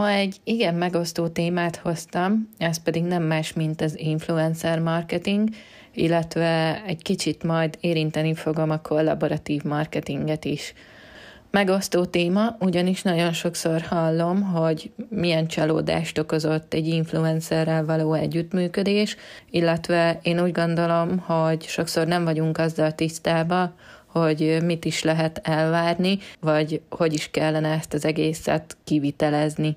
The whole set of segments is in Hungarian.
Ma egy igen megosztó témát hoztam, ez pedig nem más, mint az influencer marketing, illetve egy kicsit majd érinteni fogom a kollaboratív marketinget is. Megosztó téma, ugyanis nagyon sokszor hallom, hogy milyen csalódást okozott egy influencerrel való együttműködés, illetve én úgy gondolom, hogy sokszor nem vagyunk azzal tisztában, hogy mit is lehet elvárni, vagy hogy is kellene ezt az egészet kivitelezni.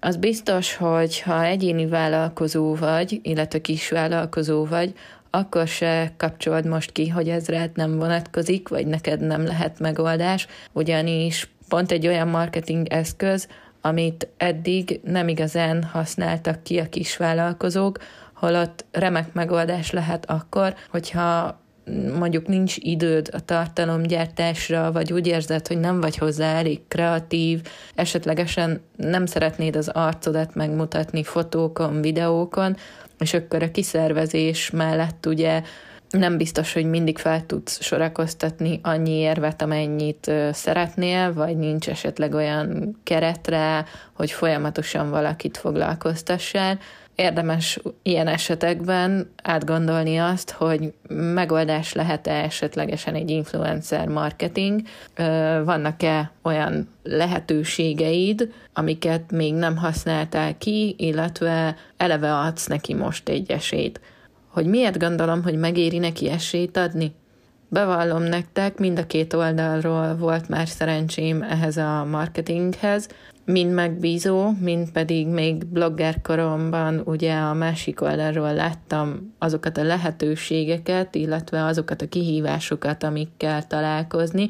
Az biztos, hogy ha egyéni vállalkozó vagy, illetve kis vállalkozó vagy, akkor se kapcsolod most ki, hogy ez rád nem vonatkozik, vagy neked nem lehet megoldás, ugyanis pont egy olyan marketing eszköz, amit eddig nem igazán használtak ki a kisvállalkozók, holott remek megoldás lehet akkor, hogyha mondjuk nincs időd a tartalomgyártásra, vagy úgy érzed, hogy nem vagy hozzá elég kreatív, esetlegesen nem szeretnéd az arcodat megmutatni fotókon, videókon, és akkor a kiszervezés mellett ugye nem biztos, hogy mindig fel tudsz sorakoztatni annyi érvet, amennyit szeretnél, vagy nincs esetleg olyan keretre, hogy folyamatosan valakit foglalkoztassál, érdemes ilyen esetekben átgondolni azt, hogy megoldás lehet-e esetlegesen egy influencer marketing, vannak-e olyan lehetőségeid, amiket még nem használtál ki, illetve eleve adsz neki most egy esélyt. Hogy miért gondolom, hogy megéri neki esélyt adni? Bevallom nektek, mind a két oldalról volt már szerencsém ehhez a marketinghez, mind megbízó, mind pedig még blogger koromban ugye a másik oldalról láttam azokat a lehetőségeket, illetve azokat a kihívásokat, amikkel találkozni.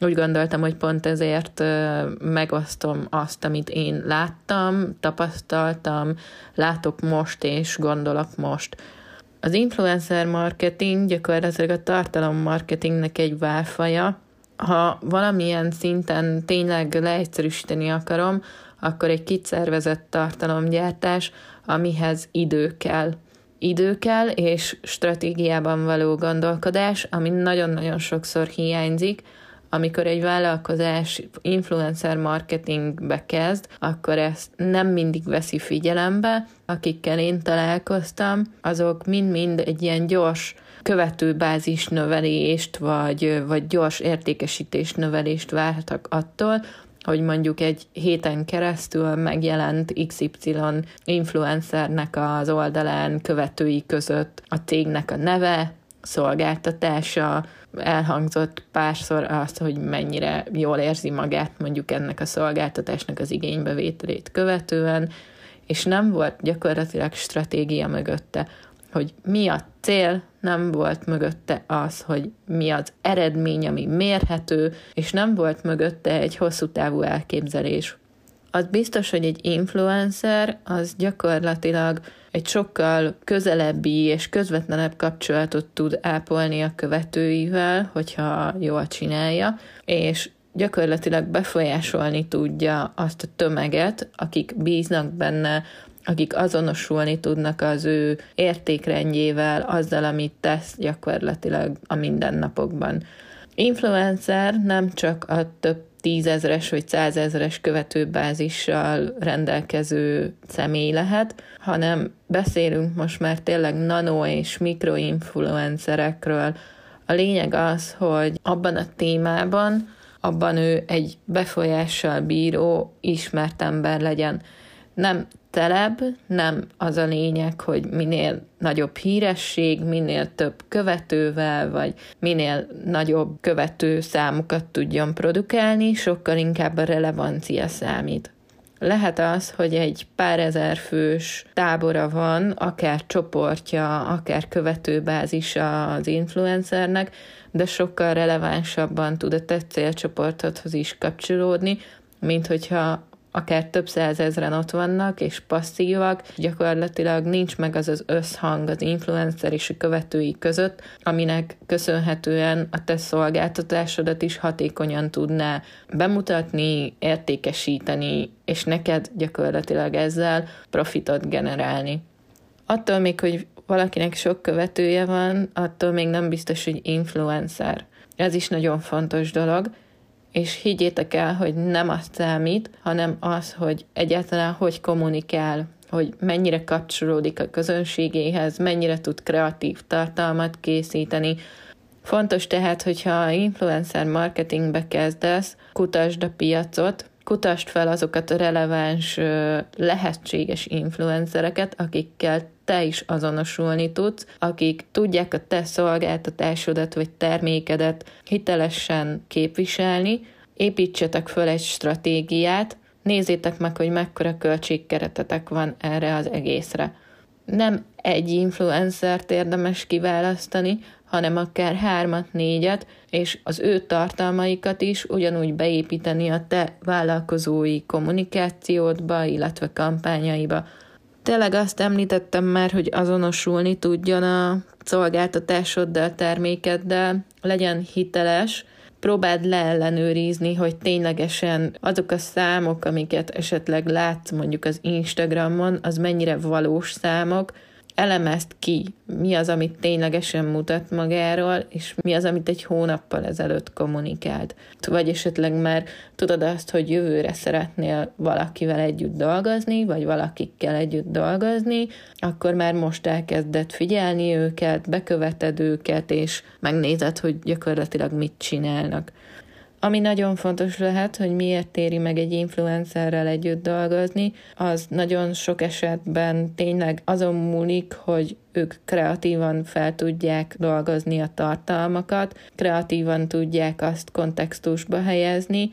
Úgy gondoltam, hogy pont ezért megosztom azt, amit én láttam, tapasztaltam, látok most és gondolok most. Az influencer marketing gyakorlatilag a tartalom marketingnek egy válfaja, ha valamilyen szinten tényleg leegyszerűsíteni akarom, akkor egy kiszervezett tartalomgyártás, amihez idő kell. Idő kell, és stratégiában való gondolkodás, ami nagyon-nagyon sokszor hiányzik, amikor egy vállalkozás influencer marketingbe kezd, akkor ezt nem mindig veszi figyelembe. Akikkel én találkoztam, azok mind-mind egy ilyen gyors követőbázis növelést, vagy, vagy gyors értékesítés növelést vártak attól, hogy mondjuk egy héten keresztül megjelent XY influencernek az oldalán követői között a cégnek a neve, szolgáltatása, elhangzott párszor azt, hogy mennyire jól érzi magát mondjuk ennek a szolgáltatásnak az igénybevételét követően, és nem volt gyakorlatilag stratégia mögötte, hogy mi a cél, nem volt mögötte az, hogy mi az eredmény, ami mérhető, és nem volt mögötte egy hosszú távú elképzelés. Az biztos, hogy egy influencer az gyakorlatilag egy sokkal közelebbi és közvetlenebb kapcsolatot tud ápolni a követőivel, hogyha jól csinálja, és gyakorlatilag befolyásolni tudja azt a tömeget, akik bíznak benne, akik azonosulni tudnak az ő értékrendjével, azzal, amit tesz gyakorlatilag a mindennapokban. Influencer nem csak a több tízezres vagy százezres követőbázissal rendelkező személy lehet, hanem beszélünk most már tényleg nano és mikroinfluencerekről. A lényeg az, hogy abban a témában, abban ő egy befolyással bíró, ismert ember legyen. Nem telebb, nem az a lényeg, hogy minél nagyobb híresség, minél több követővel, vagy minél nagyobb követő számokat tudjon produkálni, sokkal inkább a relevancia számít. Lehet az, hogy egy pár ezer fős tábora van, akár csoportja, akár követőbázisa az influencernek, de sokkal relevánsabban tud a te célcsoportodhoz is kapcsolódni, mint hogyha akár több százezren ott vannak, és passzívak, gyakorlatilag nincs meg az az összhang az influencer és a követői között, aminek köszönhetően a te szolgáltatásodat is hatékonyan tudná bemutatni, értékesíteni, és neked gyakorlatilag ezzel profitot generálni. Attól még, hogy valakinek sok követője van, attól még nem biztos, hogy influencer. Ez is nagyon fontos dolog, és higgyétek el, hogy nem azt számít, hanem az, hogy egyáltalán hogy kommunikál, hogy mennyire kapcsolódik a közönségéhez, mennyire tud kreatív tartalmat készíteni. Fontos tehát, hogyha influencer marketingbe kezdesz, kutasd a piacot, kutasd fel azokat a releváns, lehetséges influencereket, akikkel te is azonosulni tudsz, akik tudják a te szolgáltatásodat vagy termékedet hitelesen képviselni, építsetek föl egy stratégiát, nézzétek meg, hogy mekkora költségkeretetek van erre az egészre. Nem egy influencert érdemes kiválasztani, hanem akár hármat, négyet, és az ő tartalmaikat is ugyanúgy beépíteni a te vállalkozói kommunikációdba, illetve kampányaiba. Tényleg azt említettem már, hogy azonosulni tudjon a szolgáltatásoddal, termékeddel, legyen hiteles, próbáld leellenőrizni, hogy ténylegesen azok a számok, amiket esetleg látsz mondjuk az Instagramon, az mennyire valós számok, elemezd ki, mi az, amit ténylegesen mutat magáról, és mi az, amit egy hónappal ezelőtt kommunikált. Vagy esetleg már tudod azt, hogy jövőre szeretnél valakivel együtt dolgozni, vagy valakikkel együtt dolgozni, akkor már most elkezded figyelni őket, beköveted őket, és megnézed, hogy gyakorlatilag mit csinálnak. Ami nagyon fontos lehet, hogy miért éri meg egy influencerrel együtt dolgozni, az nagyon sok esetben tényleg azon múlik, hogy ők kreatívan fel tudják dolgozni a tartalmakat, kreatívan tudják azt kontextusba helyezni,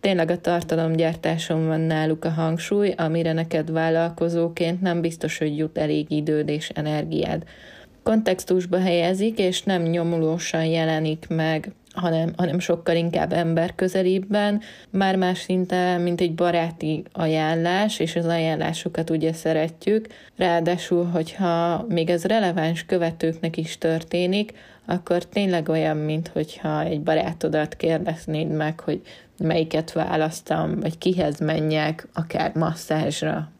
tényleg a tartalomgyártáson van náluk a hangsúly, amire neked vállalkozóként nem biztos, hogy jut elég időd és energiád. Kontextusba helyezik, és nem nyomulósan jelenik meg hanem, hanem sokkal inkább emberközelibben, már más szinte, mint egy baráti ajánlás, és az ajánlásokat ugye szeretjük. Ráadásul, hogyha még ez releváns követőknek is történik, akkor tényleg olyan, mint hogyha egy barátodat kérdeznéd meg, hogy melyiket választam, vagy kihez menjek, akár masszázsra,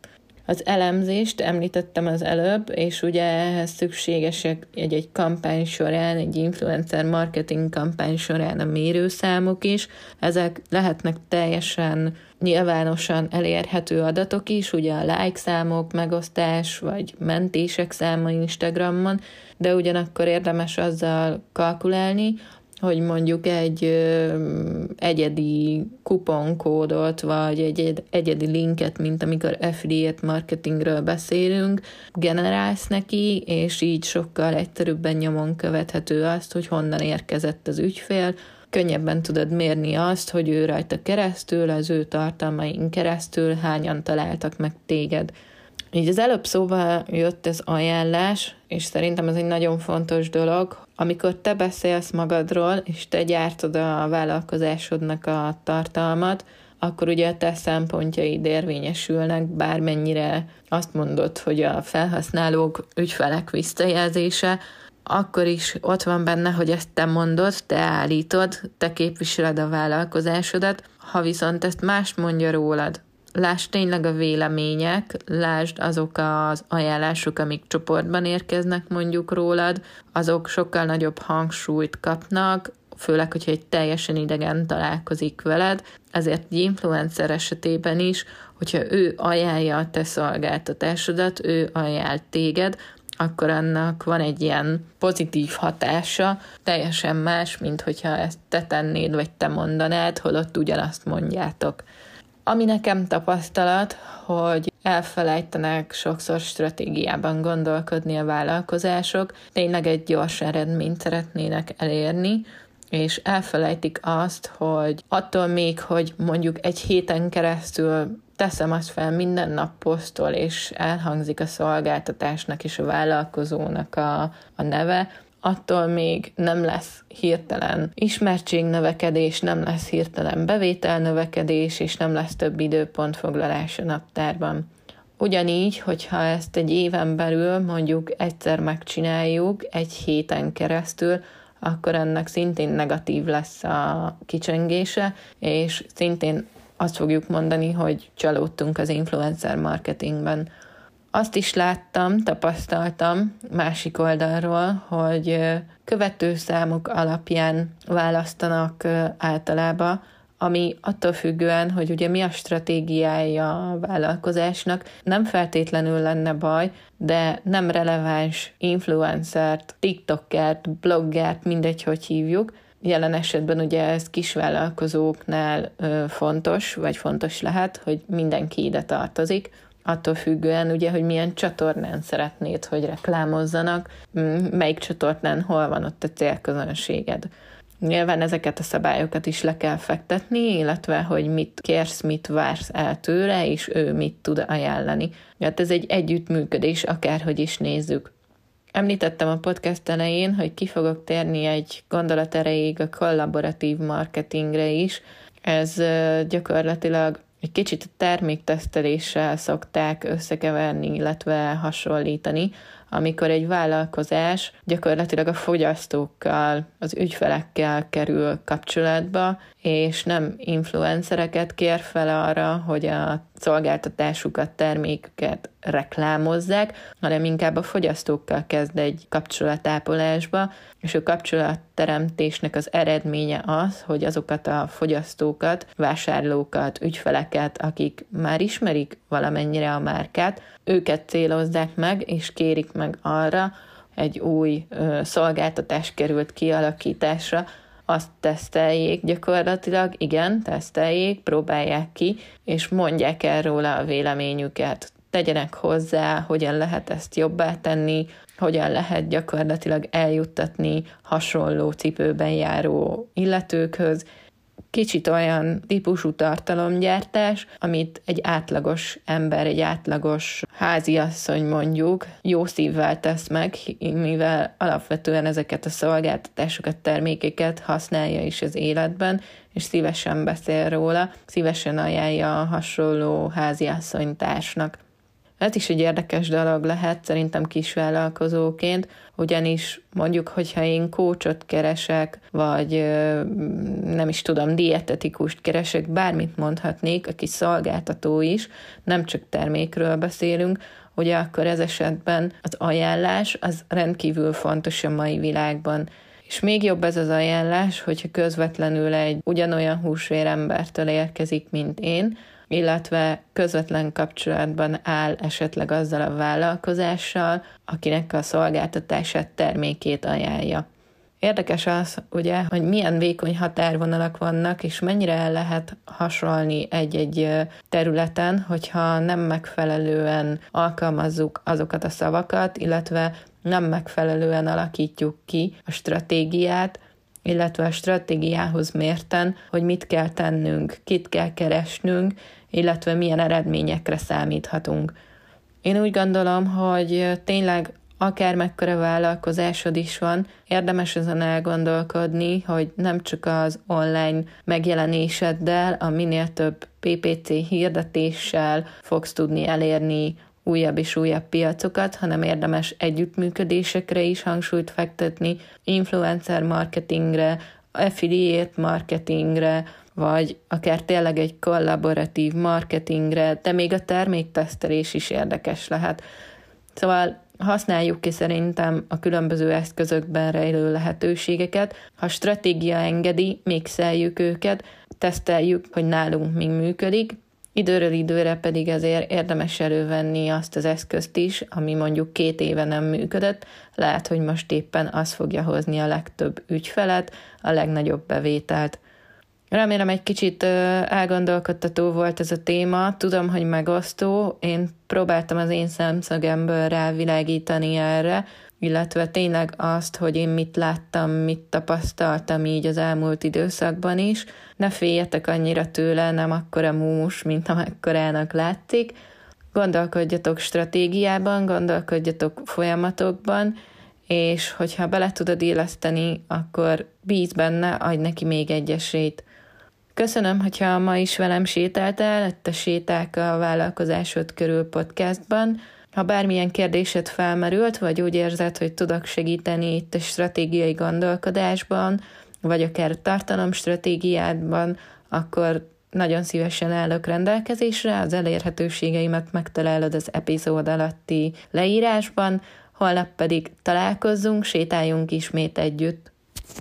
az elemzést említettem az előbb, és ugye ehhez szükségesek egy, egy kampány során, egy influencer marketing kampány során a mérőszámok is. Ezek lehetnek teljesen nyilvánosan elérhető adatok is, ugye a like számok, megosztás vagy mentések száma Instagramon, de ugyanakkor érdemes azzal kalkulálni, hogy mondjuk egy egyedi kuponkódot, vagy egy egyedi linket, mint amikor affiliate marketingről beszélünk, generálsz neki, és így sokkal egyszerűbben nyomon követhető azt, hogy honnan érkezett az ügyfél, könnyebben tudod mérni azt, hogy ő rajta keresztül, az ő tartalmain keresztül hányan találtak meg téged. Így az előbb szóval jött ez ajánlás, és szerintem ez egy nagyon fontos dolog, amikor te beszélsz magadról, és te gyártod a vállalkozásodnak a tartalmat, akkor ugye a te szempontjaid érvényesülnek, bármennyire azt mondod, hogy a felhasználók ügyfelek visszajelzése, akkor is ott van benne, hogy ezt te mondod, te állítod, te képviseled a vállalkozásodat, ha viszont ezt más mondja rólad, lásd tényleg a vélemények, lásd azok az ajánlások, amik csoportban érkeznek mondjuk rólad, azok sokkal nagyobb hangsúlyt kapnak, főleg, hogyha egy teljesen idegen találkozik veled, ezért egy influencer esetében is, hogyha ő ajánlja a te szolgáltatásodat, ő ajánl téged, akkor annak van egy ilyen pozitív hatása, teljesen más, mint hogyha ezt te tennéd, vagy te mondanád, holott ugyanazt mondjátok. Ami nekem tapasztalat, hogy elfelejtenek sokszor stratégiában gondolkodni a vállalkozások, tényleg egy gyors eredményt szeretnének elérni, és elfelejtik azt, hogy attól még, hogy mondjuk egy héten keresztül teszem azt fel minden nap posztol, és elhangzik a szolgáltatásnak és a vállalkozónak a, a neve, attól még nem lesz hirtelen ismertségnövekedés, nem lesz hirtelen bevételnövekedés, és nem lesz több időpont foglalás a naptárban. Ugyanígy, hogyha ezt egy éven belül mondjuk egyszer megcsináljuk, egy héten keresztül, akkor ennek szintén negatív lesz a kicsengése, és szintén azt fogjuk mondani, hogy csalódtunk az influencer marketingben. Azt is láttam, tapasztaltam másik oldalról, hogy követőszámok alapján választanak általában ami attól függően, hogy ugye mi a stratégiája a vállalkozásnak, nem feltétlenül lenne baj, de nem releváns influencert, tiktokert, bloggert, mindegy, hogy hívjuk, Jelen esetben ugye ez kisvállalkozóknál fontos, vagy fontos lehet, hogy mindenki ide tartozik, attól függően ugye, hogy milyen csatornán szeretnéd, hogy reklámozzanak, melyik csatornán hol van ott a célközönséged. Nyilván ezeket a szabályokat is le kell fektetni, illetve hogy mit kérsz, mit vársz el tőle, és ő mit tud ajánlani. Hát ez egy együttműködés, akárhogy is nézzük. Említettem a podcast elején, hogy ki fogok térni egy gondolat erejéig a kollaboratív marketingre is. Ez gyakorlatilag egy kicsit a termékteszteléssel szokták összekeverni, illetve hasonlítani, amikor egy vállalkozás gyakorlatilag a fogyasztókkal, az ügyfelekkel kerül kapcsolatba, és nem influencereket kér fel arra, hogy a szolgáltatásukat, terméküket reklámozzák, hanem inkább a fogyasztókkal kezd egy kapcsolatápolásba, és a kapcsolatteremtésnek az eredménye az, hogy azokat a fogyasztókat, vásárlókat, ügyfeleket, akik már ismerik valamennyire a márkát, őket célozzák meg, és kérik meg arra, egy új ö, szolgáltatás került kialakításra, azt teszteljék gyakorlatilag, igen, teszteljék, próbálják ki, és mondják el róla a véleményüket. Tegyenek hozzá, hogyan lehet ezt jobbá tenni, hogyan lehet gyakorlatilag eljuttatni hasonló cipőben járó illetőkhöz, kicsit olyan típusú tartalomgyártás, amit egy átlagos ember, egy átlagos háziasszony mondjuk jó szívvel tesz meg, mivel alapvetően ezeket a szolgáltatásokat, termékeket használja is az életben, és szívesen beszél róla, szívesen ajánlja a hasonló háziasszonytársnak. Ez is egy érdekes dolog lehet szerintem kisvállalkozóként, ugyanis mondjuk, hogyha én kócsot keresek, vagy nem is tudom, dietetikust keresek, bármit mondhatnék, aki szolgáltató is, nem csak termékről beszélünk, ugye akkor ez esetben az ajánlás az rendkívül fontos a mai világban. És még jobb ez az ajánlás, hogyha közvetlenül egy ugyanolyan húsvérembertől érkezik, mint én, illetve közvetlen kapcsolatban áll esetleg azzal a vállalkozással, akinek a szolgáltatását, termékét ajánlja. Érdekes az, ugye, hogy milyen vékony határvonalak vannak, és mennyire el lehet hasonlni egy-egy területen, hogyha nem megfelelően alkalmazzuk azokat a szavakat, illetve nem megfelelően alakítjuk ki a stratégiát, illetve a stratégiához mérten, hogy mit kell tennünk, kit kell keresnünk, illetve milyen eredményekre számíthatunk. Én úgy gondolom, hogy tényleg akár mekkora vállalkozásod is van, érdemes ezen elgondolkodni, hogy nem csak az online megjelenéseddel, a minél több PPC hirdetéssel fogsz tudni elérni újabb és újabb piacokat, hanem érdemes együttműködésekre is hangsúlyt fektetni, influencer marketingre, affiliate marketingre, vagy akár tényleg egy kollaboratív marketingre, de még a terméktesztelés is érdekes lehet. Szóval használjuk ki szerintem a különböző eszközökben rejlő lehetőségeket. Ha stratégia engedi, mixeljük őket, teszteljük, hogy nálunk mi működik, Időről időre pedig ezért érdemes elővenni azt az eszközt is, ami mondjuk két éve nem működött, lehet, hogy most éppen az fogja hozni a legtöbb ügyfelet, a legnagyobb bevételt. Remélem egy kicsit elgondolkodtató volt ez a téma, tudom, hogy megosztó, én próbáltam az én szemszögemből rávilágítani erre, illetve tényleg azt, hogy én mit láttam, mit tapasztaltam így az elmúlt időszakban is. Ne féljetek annyira tőle, nem akkora múmus, mint amekkorának látszik. Gondolkodjatok stratégiában, gondolkodjatok folyamatokban, és hogyha bele tudod éleszteni, akkor bíz benne, adj neki még egy esélyt. Köszönöm, hogyha ma is velem sétáltál, a séták a vállalkozásod körül podcastban. Ha bármilyen kérdésed felmerült, vagy úgy érzed, hogy tudok segíteni itt a stratégiai gondolkodásban, vagy akár tartalomstratégiádban, akkor nagyon szívesen állok rendelkezésre, az elérhetőségeimet megtalálod az epizód alatti leírásban, holnap pedig találkozzunk, sétáljunk ismét együtt.